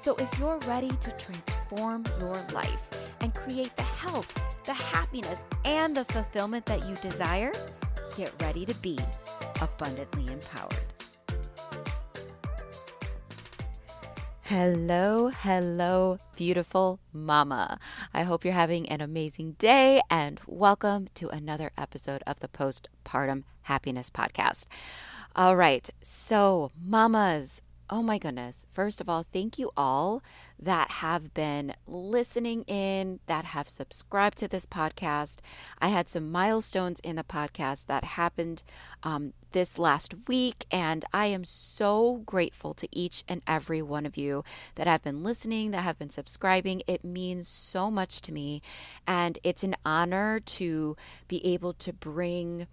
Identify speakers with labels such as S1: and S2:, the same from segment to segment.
S1: So if you're ready to transform your life and create the health, the happiness, and the fulfillment that you desire, get ready to be abundantly empowered. Hello, hello, beautiful mama. I hope you're having an amazing day and welcome to another episode of the Postpartum Happiness Podcast. All right, so mamas, oh my goodness. First of all, thank you all that have been listening in, that have subscribed to this podcast. I had some milestones in the podcast that happened um, this last week, and I am so grateful to each and every one of you that have been listening, that have been subscribing. It means so much to me, and it's an honor to be able to bring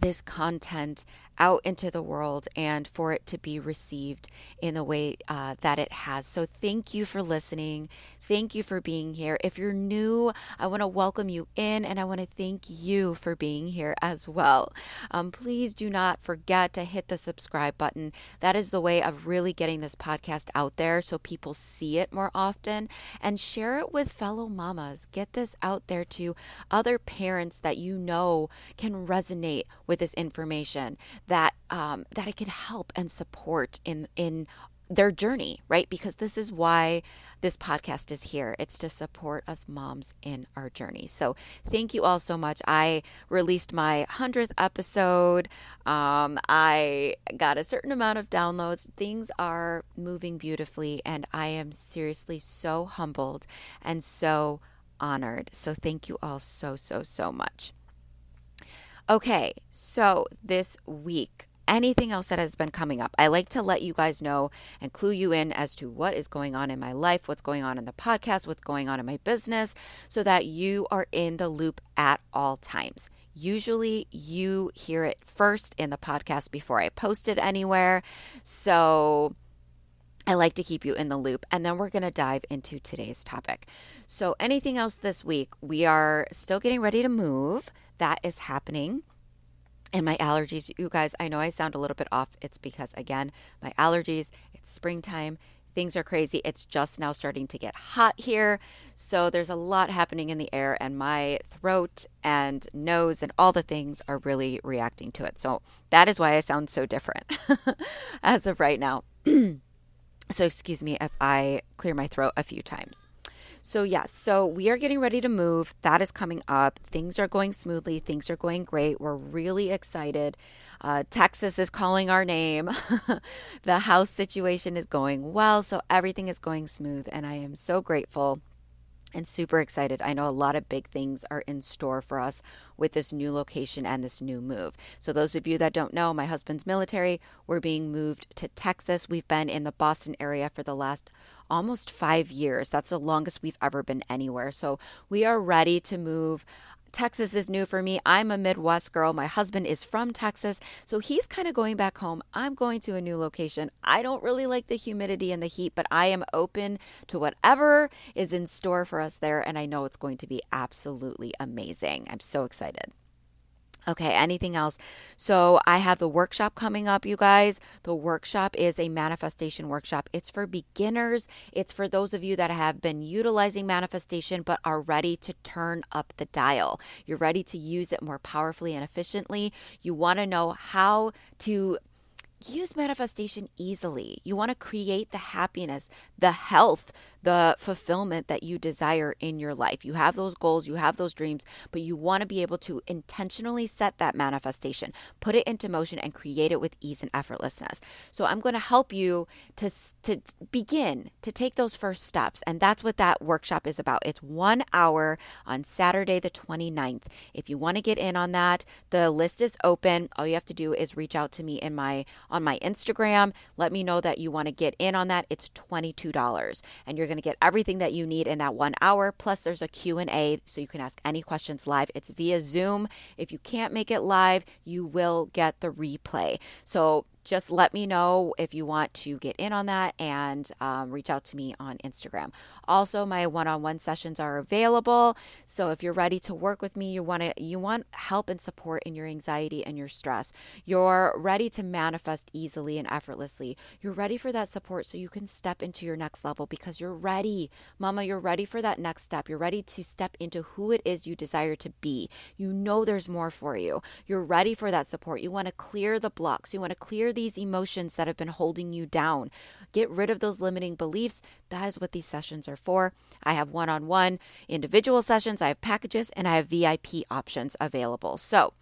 S1: this content out into the world and for it to be received in the way uh, that it has. So, thank you for listening. Thank you for being here. If you're new, I want to welcome you in and I want to thank you for being here as well. Um, please do not forget to hit the subscribe button. That is the way of really getting this podcast out there so people see it more often and share it with fellow mamas. Get this out there to other parents that you know can resonate with this information that um, that it can help and support in in their journey, right? Because this is why this podcast is here. It's to support us moms in our journey. So thank you all so much. I released my 100th episode. Um, I got a certain amount of downloads. Things are moving beautifully, and I am seriously so humbled and so honored. So thank you all so, so, so much. Okay, so this week, anything else that has been coming up, I like to let you guys know and clue you in as to what is going on in my life, what's going on in the podcast, what's going on in my business, so that you are in the loop at all times. Usually, you hear it first in the podcast before I post it anywhere. So, I like to keep you in the loop. And then we're going to dive into today's topic. So, anything else this week? We are still getting ready to move that is happening. And my allergies, you guys, I know I sound a little bit off. It's because, again, my allergies, it's springtime, things are crazy. It's just now starting to get hot here. So there's a lot happening in the air, and my throat and nose and all the things are really reacting to it. So that is why I sound so different as of right now. so excuse me if I clear my throat a few times. So, yes, so we are getting ready to move. That is coming up. Things are going smoothly, things are going great. We're really excited. Uh, Texas is calling our name. the house situation is going well, so everything is going smooth, and I am so grateful and super excited. I know a lot of big things are in store for us with this new location and this new move. So, those of you that don't know, my husband's military, we're being moved to Texas. We've been in the Boston area for the last almost five years. That's the longest we've ever been anywhere. So, we are ready to move. Texas is new for me. I'm a Midwest girl. My husband is from Texas. So he's kind of going back home. I'm going to a new location. I don't really like the humidity and the heat, but I am open to whatever is in store for us there. And I know it's going to be absolutely amazing. I'm so excited. Okay, anything else? So, I have the workshop coming up, you guys. The workshop is a manifestation workshop. It's for beginners, it's for those of you that have been utilizing manifestation but are ready to turn up the dial. You're ready to use it more powerfully and efficiently. You want to know how to use manifestation easily. You want to create the happiness, the health, the fulfillment that you desire in your life. You have those goals, you have those dreams, but you want to be able to intentionally set that manifestation, put it into motion, and create it with ease and effortlessness. So I'm going to help you to, to begin to take those first steps. And that's what that workshop is about. It's one hour on Saturday, the 29th. If you want to get in on that, the list is open. All you have to do is reach out to me in my on my Instagram. Let me know that you want to get in on that. It's $22 and you're going to get everything that you need in that 1 hour plus there's a Q&A so you can ask any questions live. It's via Zoom. If you can't make it live, you will get the replay. So just let me know if you want to get in on that and um, reach out to me on Instagram. Also, my one-on-one sessions are available. So if you're ready to work with me, you want to you want help and support in your anxiety and your stress. You're ready to manifest easily and effortlessly. You're ready for that support so you can step into your next level because you're ready. Mama, you're ready for that next step. You're ready to step into who it is you desire to be. You know there's more for you. You're ready for that support. You want to clear the blocks. You want to clear these emotions that have been holding you down. Get rid of those limiting beliefs. That is what these sessions are for. I have one on one individual sessions, I have packages, and I have VIP options available. So,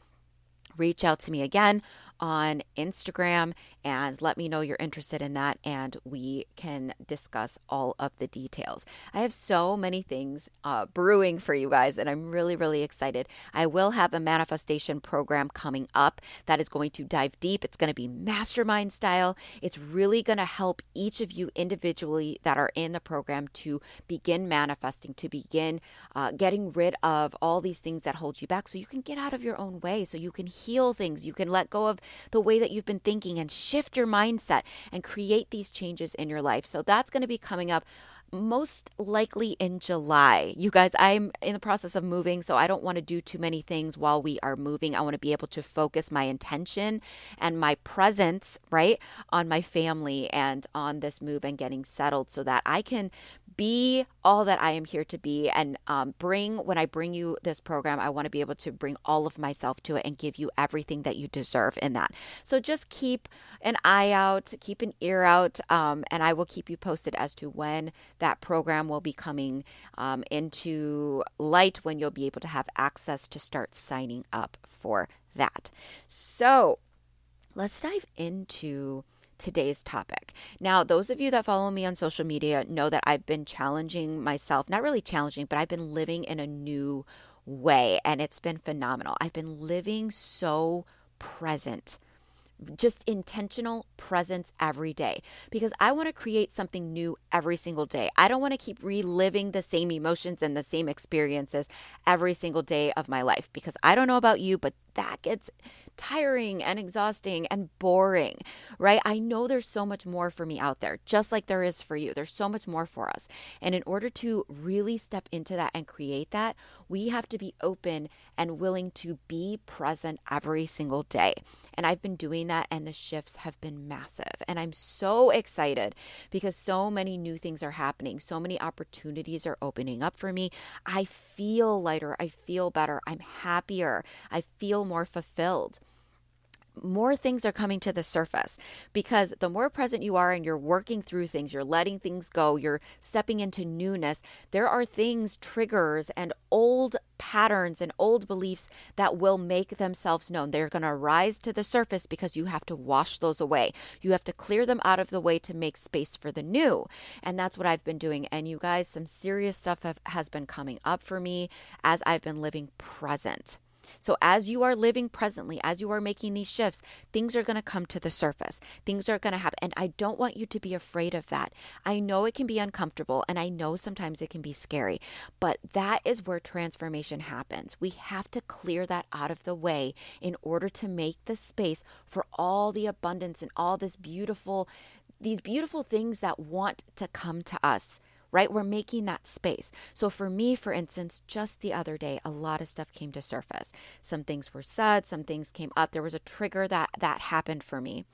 S1: reach out to me again on Instagram and let me know you're interested in that and we can discuss all of the details. I have so many things uh, brewing for you guys and I'm really, really excited. I will have a manifestation program coming up that is going to dive deep. It's going to be mastermind style. It's really going to help each of you individually that are in the program to begin manifesting, to begin uh, getting rid of all these things that hold you back so you can get out of your own way, so you can heal things, you can let go of the way that you've been thinking and shift your mindset and create these changes in your life. So that's going to be coming up most likely in July. You guys, I'm in the process of moving, so I don't want to do too many things while we are moving. I want to be able to focus my intention and my presence, right, on my family and on this move and getting settled so that I can be all that I am here to be and um, bring, when I bring you this program, I want to be able to bring all of myself to it and give you everything that you deserve in that. So just keep an eye out, keep an ear out, um, and I will keep you posted as to when that program will be coming um, into light, when you'll be able to have access to start signing up for that. So let's dive into today's topic. Now, those of you that follow me on social media know that I've been challenging myself, not really challenging, but I've been living in a new way and it's been phenomenal. I've been living so present just intentional presence every day because I want to create something new every single day. I don't want to keep reliving the same emotions and the same experiences every single day of my life because I don't know about you, but that gets tiring and exhausting and boring, right? I know there's so much more for me out there, just like there is for you. There's so much more for us. And in order to really step into that and create that, we have to be open and willing to be present every single day. And I've been doing that, and the shifts have been massive. And I'm so excited because so many new things are happening, so many opportunities are opening up for me. I feel lighter, I feel better, I'm happier, I feel more fulfilled more things are coming to the surface because the more present you are and you're working through things, you're letting things go, you're stepping into newness, there are things, triggers, and old patterns and old beliefs that will make themselves known. They're going to rise to the surface because you have to wash those away. You have to clear them out of the way to make space for the new. And that's what I've been doing. And you guys, some serious stuff have, has been coming up for me as I've been living present. So, as you are living presently, as you are making these shifts, things are going to come to the surface. Things are going to happen. And I don't want you to be afraid of that. I know it can be uncomfortable and I know sometimes it can be scary, but that is where transformation happens. We have to clear that out of the way in order to make the space for all the abundance and all this beautiful, these beautiful things that want to come to us right? We're making that space. So for me, for instance, just the other day, a lot of stuff came to surface. Some things were said, some things came up. There was a trigger that that happened for me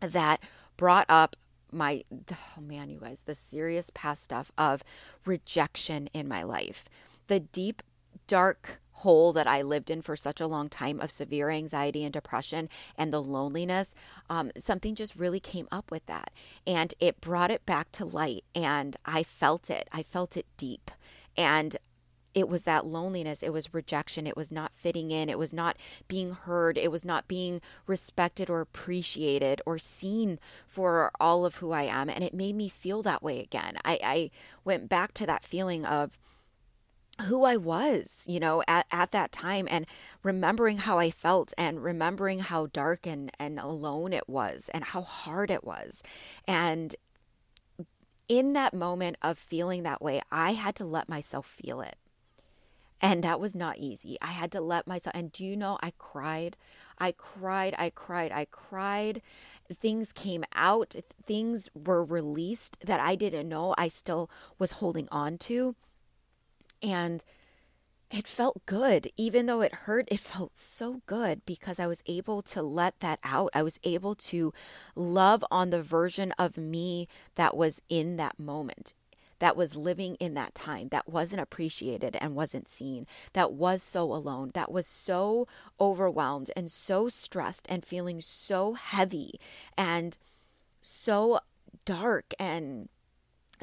S1: that brought up my oh man, you guys, the serious past stuff of rejection in my life. The deep dark hole that I lived in for such a long time of severe anxiety and depression and the loneliness, um, something just really came up with that. And it brought it back to light. And I felt it. I felt it deep. And it was that loneliness. It was rejection. It was not fitting in. It was not being heard. It was not being respected or appreciated or seen for all of who I am. And it made me feel that way again. I, I went back to that feeling of, who I was, you know, at, at that time and remembering how I felt and remembering how dark and, and alone it was and how hard it was. And in that moment of feeling that way, I had to let myself feel it. And that was not easy. I had to let myself, and do you know, I cried. I cried, I cried, I cried. Things came out, things were released that I didn't know I still was holding on to. And it felt good. Even though it hurt, it felt so good because I was able to let that out. I was able to love on the version of me that was in that moment, that was living in that time, that wasn't appreciated and wasn't seen, that was so alone, that was so overwhelmed and so stressed and feeling so heavy and so dark and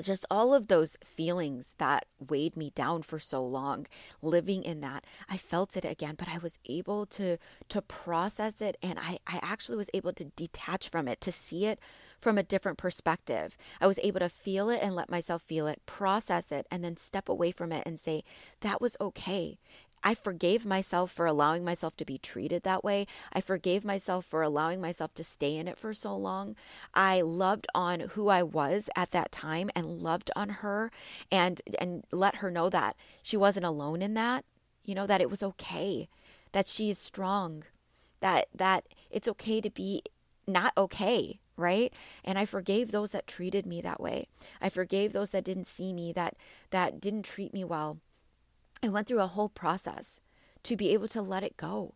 S1: just all of those feelings that weighed me down for so long living in that i felt it again but i was able to to process it and i i actually was able to detach from it to see it from a different perspective. I was able to feel it and let myself feel it process it and then step away from it and say that was okay I forgave myself for allowing myself to be treated that way. I forgave myself for allowing myself to stay in it for so long. I loved on who I was at that time and loved on her and and let her know that she wasn't alone in that. You know that it was okay. That she is strong. That that it's okay to be not okay, right? And I forgave those that treated me that way. I forgave those that didn't see me that that didn't treat me well. I went through a whole process to be able to let it go.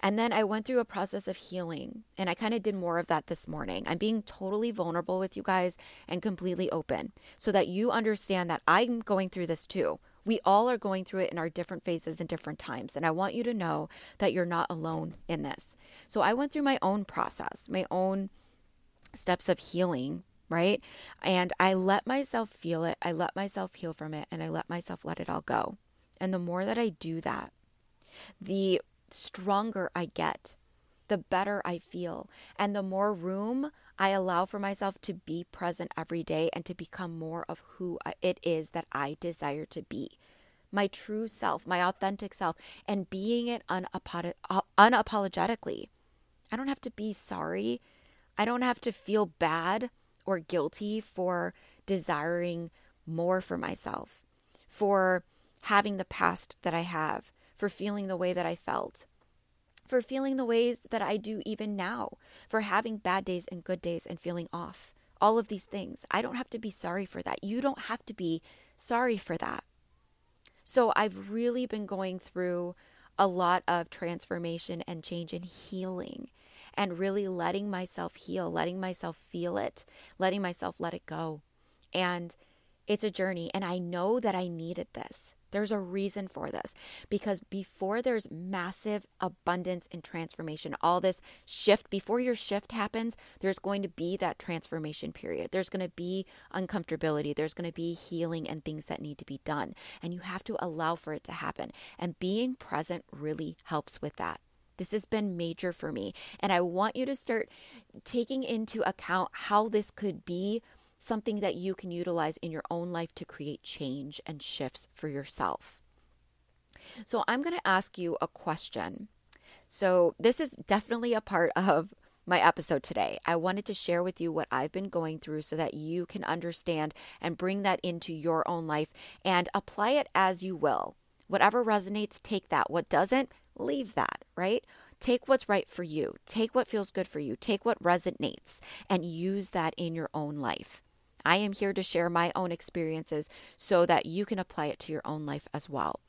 S1: And then I went through a process of healing, and I kind of did more of that this morning. I'm being totally vulnerable with you guys and completely open so that you understand that I'm going through this too. We all are going through it in our different phases and different times. And I want you to know that you're not alone in this. So I went through my own process, my own steps of healing right? And I let myself feel it. I let myself heal from it and I let myself let it all go. And the more that I do that, the stronger I get, the better I feel, and the more room I allow for myself to be present every day and to become more of who it is that I desire to be. My true self, my authentic self, and being it uh, unapologetically. I don't have to be sorry. I don't have to feel bad or guilty for desiring more for myself, for having the past that I have, for feeling the way that I felt, for feeling the ways that I do even now, for having bad days and good days and feeling off. All of these things. I don't have to be sorry for that. You don't have to be sorry for that. So I've really been going through a lot of transformation and change and healing and really letting myself heal, letting myself feel it, letting myself let it go. And it's a journey. And I know that I needed this. There's a reason for this because before there's massive abundance and transformation, all this shift, before your shift happens, there's going to be that transformation period. There's going to be uncomfortability. There's going to be healing and things that need to be done. And you have to allow for it to happen. And being present really helps with that. This has been major for me. And I want you to start taking into account how this could be something that you can utilize in your own life to create change and shifts for yourself. So, I'm going to ask you a question. So, this is definitely a part of my episode today. I wanted to share with you what I've been going through so that you can understand and bring that into your own life and apply it as you will. Whatever resonates, take that. What doesn't, leave that, right? Take what's right for you. Take what feels good for you. Take what resonates and use that in your own life. I am here to share my own experiences so that you can apply it to your own life as well.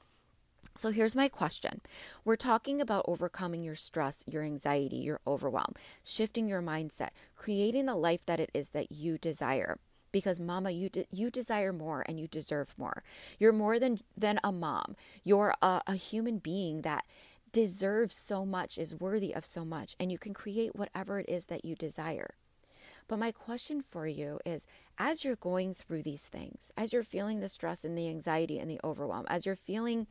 S1: So here's my question. We're talking about overcoming your stress, your anxiety, your overwhelm, shifting your mindset, creating the life that it is that you desire because mama you de- you desire more and you deserve more you're more than than a mom you're a, a human being that deserves so much is worthy of so much and you can create whatever it is that you desire but my question for you is as you're going through these things as you're feeling the stress and the anxiety and the overwhelm as you're feeling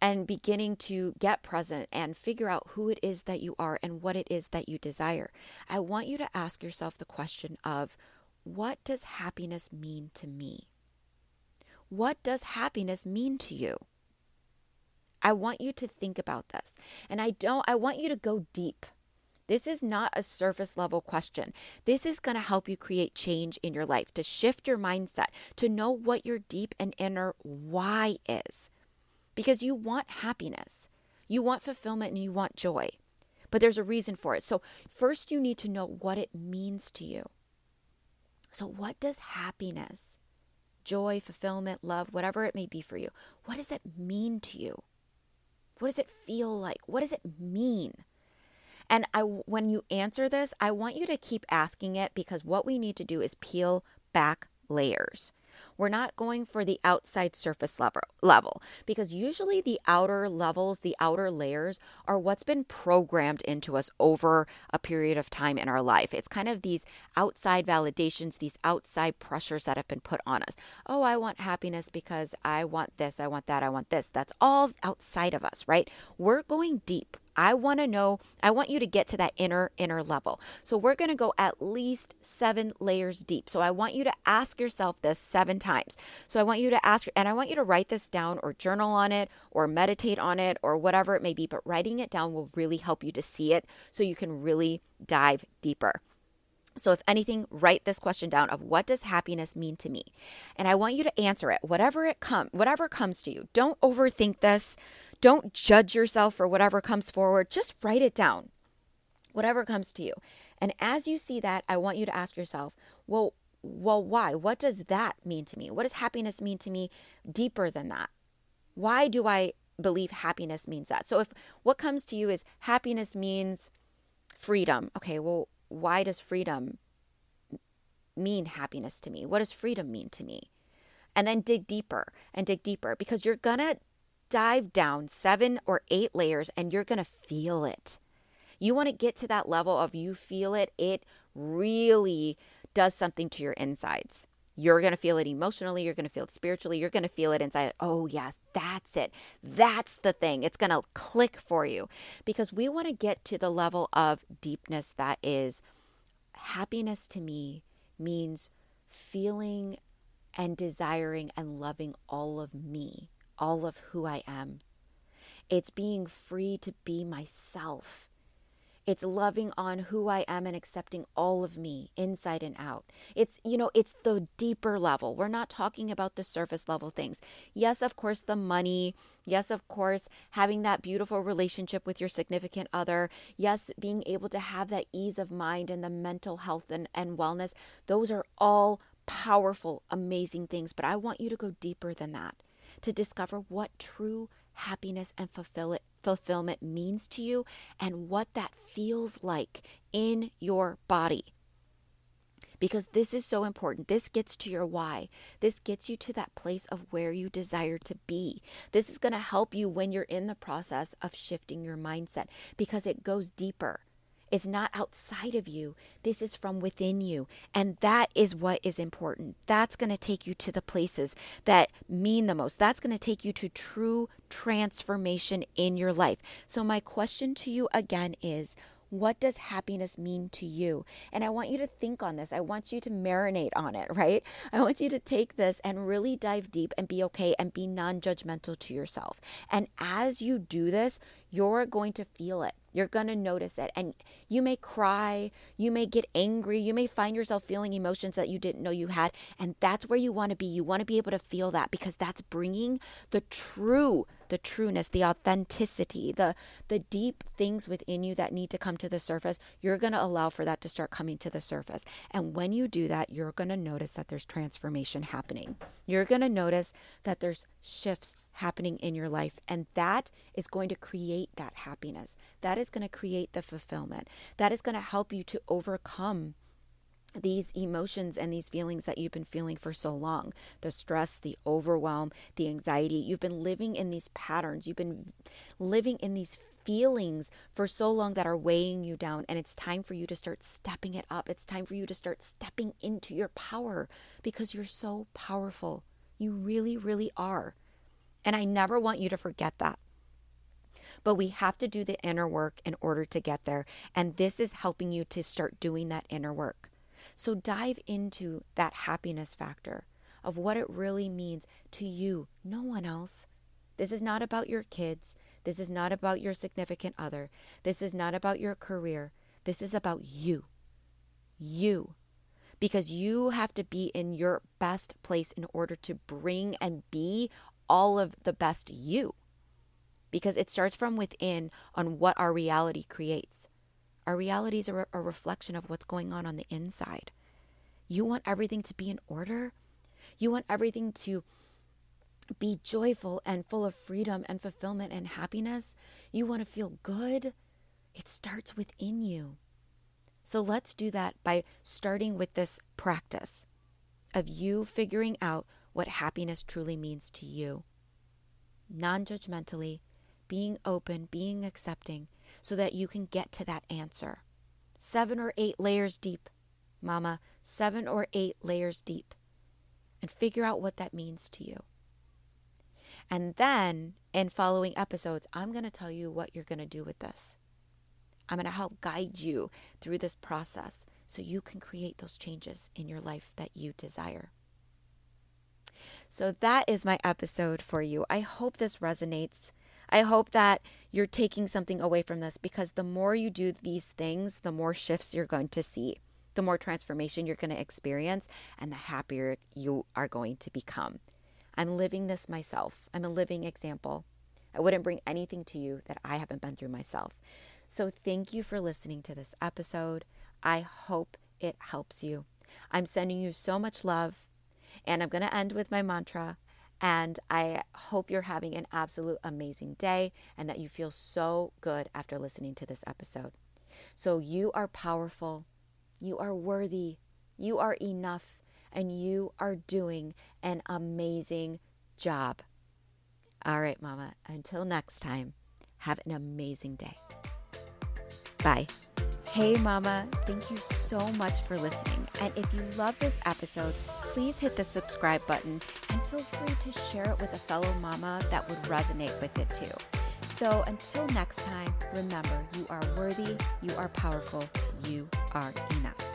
S1: and beginning to get present and figure out who it is that you are and what it is that you desire. I want you to ask yourself the question of what does happiness mean to me? What does happiness mean to you? I want you to think about this. And I don't I want you to go deep This is not a surface level question. This is going to help you create change in your life, to shift your mindset, to know what your deep and inner why is. Because you want happiness, you want fulfillment, and you want joy. But there's a reason for it. So, first, you need to know what it means to you. So, what does happiness, joy, fulfillment, love, whatever it may be for you, what does it mean to you? What does it feel like? What does it mean? And I, when you answer this, I want you to keep asking it because what we need to do is peel back layers. We're not going for the outside surface level, level because usually the outer levels, the outer layers are what's been programmed into us over a period of time in our life. It's kind of these outside validations, these outside pressures that have been put on us. Oh, I want happiness because I want this, I want that, I want this. That's all outside of us, right? We're going deep. I want to know, I want you to get to that inner, inner level. So we're going to go at least seven layers deep. So I want you to ask yourself this seven times. So I want you to ask, and I want you to write this down or journal on it or meditate on it or whatever it may be. But writing it down will really help you to see it so you can really dive deeper. So, if anything, write this question down of what does happiness mean to me? And I want you to answer it, whatever it come, whatever comes to you. Don't overthink this. Don't judge yourself for whatever comes forward. Just write it down, whatever comes to you. And as you see that, I want you to ask yourself, well, well, why? What does that mean to me? What does happiness mean to me deeper than that? Why do I believe happiness means that? So if what comes to you is happiness means freedom, okay, well, why does freedom mean happiness to me? What does freedom mean to me? And then dig deeper and dig deeper because you're going to dive down seven or eight layers and you're going to feel it. You want to get to that level of you feel it, it really does something to your insides. You're going to feel it emotionally, you're going to feel it spiritually, you're going to feel it inside. Oh, yes, that's it. That's the thing. It's going to click for you because we want to get to the level of deepness that is happiness to me means feeling and desiring and loving all of me all of who I am. It's being free to be myself. It's loving on who I am and accepting all of me inside and out. It's, you know, it's the deeper level. We're not talking about the surface level things. Yes, of course, the money. Yes, of course, having that beautiful relationship with your significant other. Yes, being able to have that ease of mind and the mental health and, and wellness. Those are all powerful, amazing things. But I want you to go deeper than that to discover what true happiness and fulfill fulfillment means to you and what that feels like in your body. Because this is so important. This gets to your why. This gets you to that place of where you desire to be. This is going to help you when you're in the process of shifting your mindset because it goes deeper. It's not outside of you. This is from within you. And that is what is important. That's going to take you to the places that mean the most. That's going to take you to true transformation in your life. So, my question to you again is what does happiness mean to you? And I want you to think on this. I want you to marinate on it, right? I want you to take this and really dive deep and be okay and be non judgmental to yourself. And as you do this, you're going to feel it. You're going to notice it. And you may cry, you may get angry, you may find yourself feeling emotions that you didn't know you had. And that's where you want to be. You want to be able to feel that because that's bringing the true, the trueness, the authenticity, the, the deep things within you that need to come to the surface. You're going to allow for that to start coming to the surface. And when you do that, you're going to notice that there's transformation happening. You're going to notice that there's shifts happening in your life. And that is going to create that happiness. That is going to create the fulfillment. That is going to help you to overcome these emotions and these feelings that you've been feeling for so long the stress, the overwhelm, the anxiety. You've been living in these patterns. You've been living in these feelings for so long that are weighing you down. And it's time for you to start stepping it up. It's time for you to start stepping into your power because you're so powerful. You really, really are. And I never want you to forget that. But we have to do the inner work in order to get there. And this is helping you to start doing that inner work. So dive into that happiness factor of what it really means to you, no one else. This is not about your kids. This is not about your significant other. This is not about your career. This is about you. You. Because you have to be in your best place in order to bring and be all of the best you. Because it starts from within on what our reality creates. Our realities are a reflection of what's going on on the inside. You want everything to be in order. You want everything to be joyful and full of freedom and fulfillment and happiness. You want to feel good. It starts within you. So let's do that by starting with this practice of you figuring out what happiness truly means to you. Non judgmentally, being open, being accepting, so that you can get to that answer. Seven or eight layers deep, mama, seven or eight layers deep, and figure out what that means to you. And then in following episodes, I'm going to tell you what you're going to do with this. I'm going to help guide you through this process so you can create those changes in your life that you desire. So, that is my episode for you. I hope this resonates. I hope that you're taking something away from this because the more you do these things, the more shifts you're going to see, the more transformation you're going to experience, and the happier you are going to become. I'm living this myself. I'm a living example. I wouldn't bring anything to you that I haven't been through myself. So, thank you for listening to this episode. I hope it helps you. I'm sending you so much love, and I'm going to end with my mantra. And I hope you're having an absolute amazing day and that you feel so good after listening to this episode. So, you are powerful, you are worthy, you are enough, and you are doing an amazing job. All right, Mama, until next time, have an amazing day. Bye. Hey, Mama, thank you so much for listening. And if you love this episode, please hit the subscribe button and feel free to share it with a fellow mama that would resonate with it too. So until next time, remember you are worthy, you are powerful, you are enough.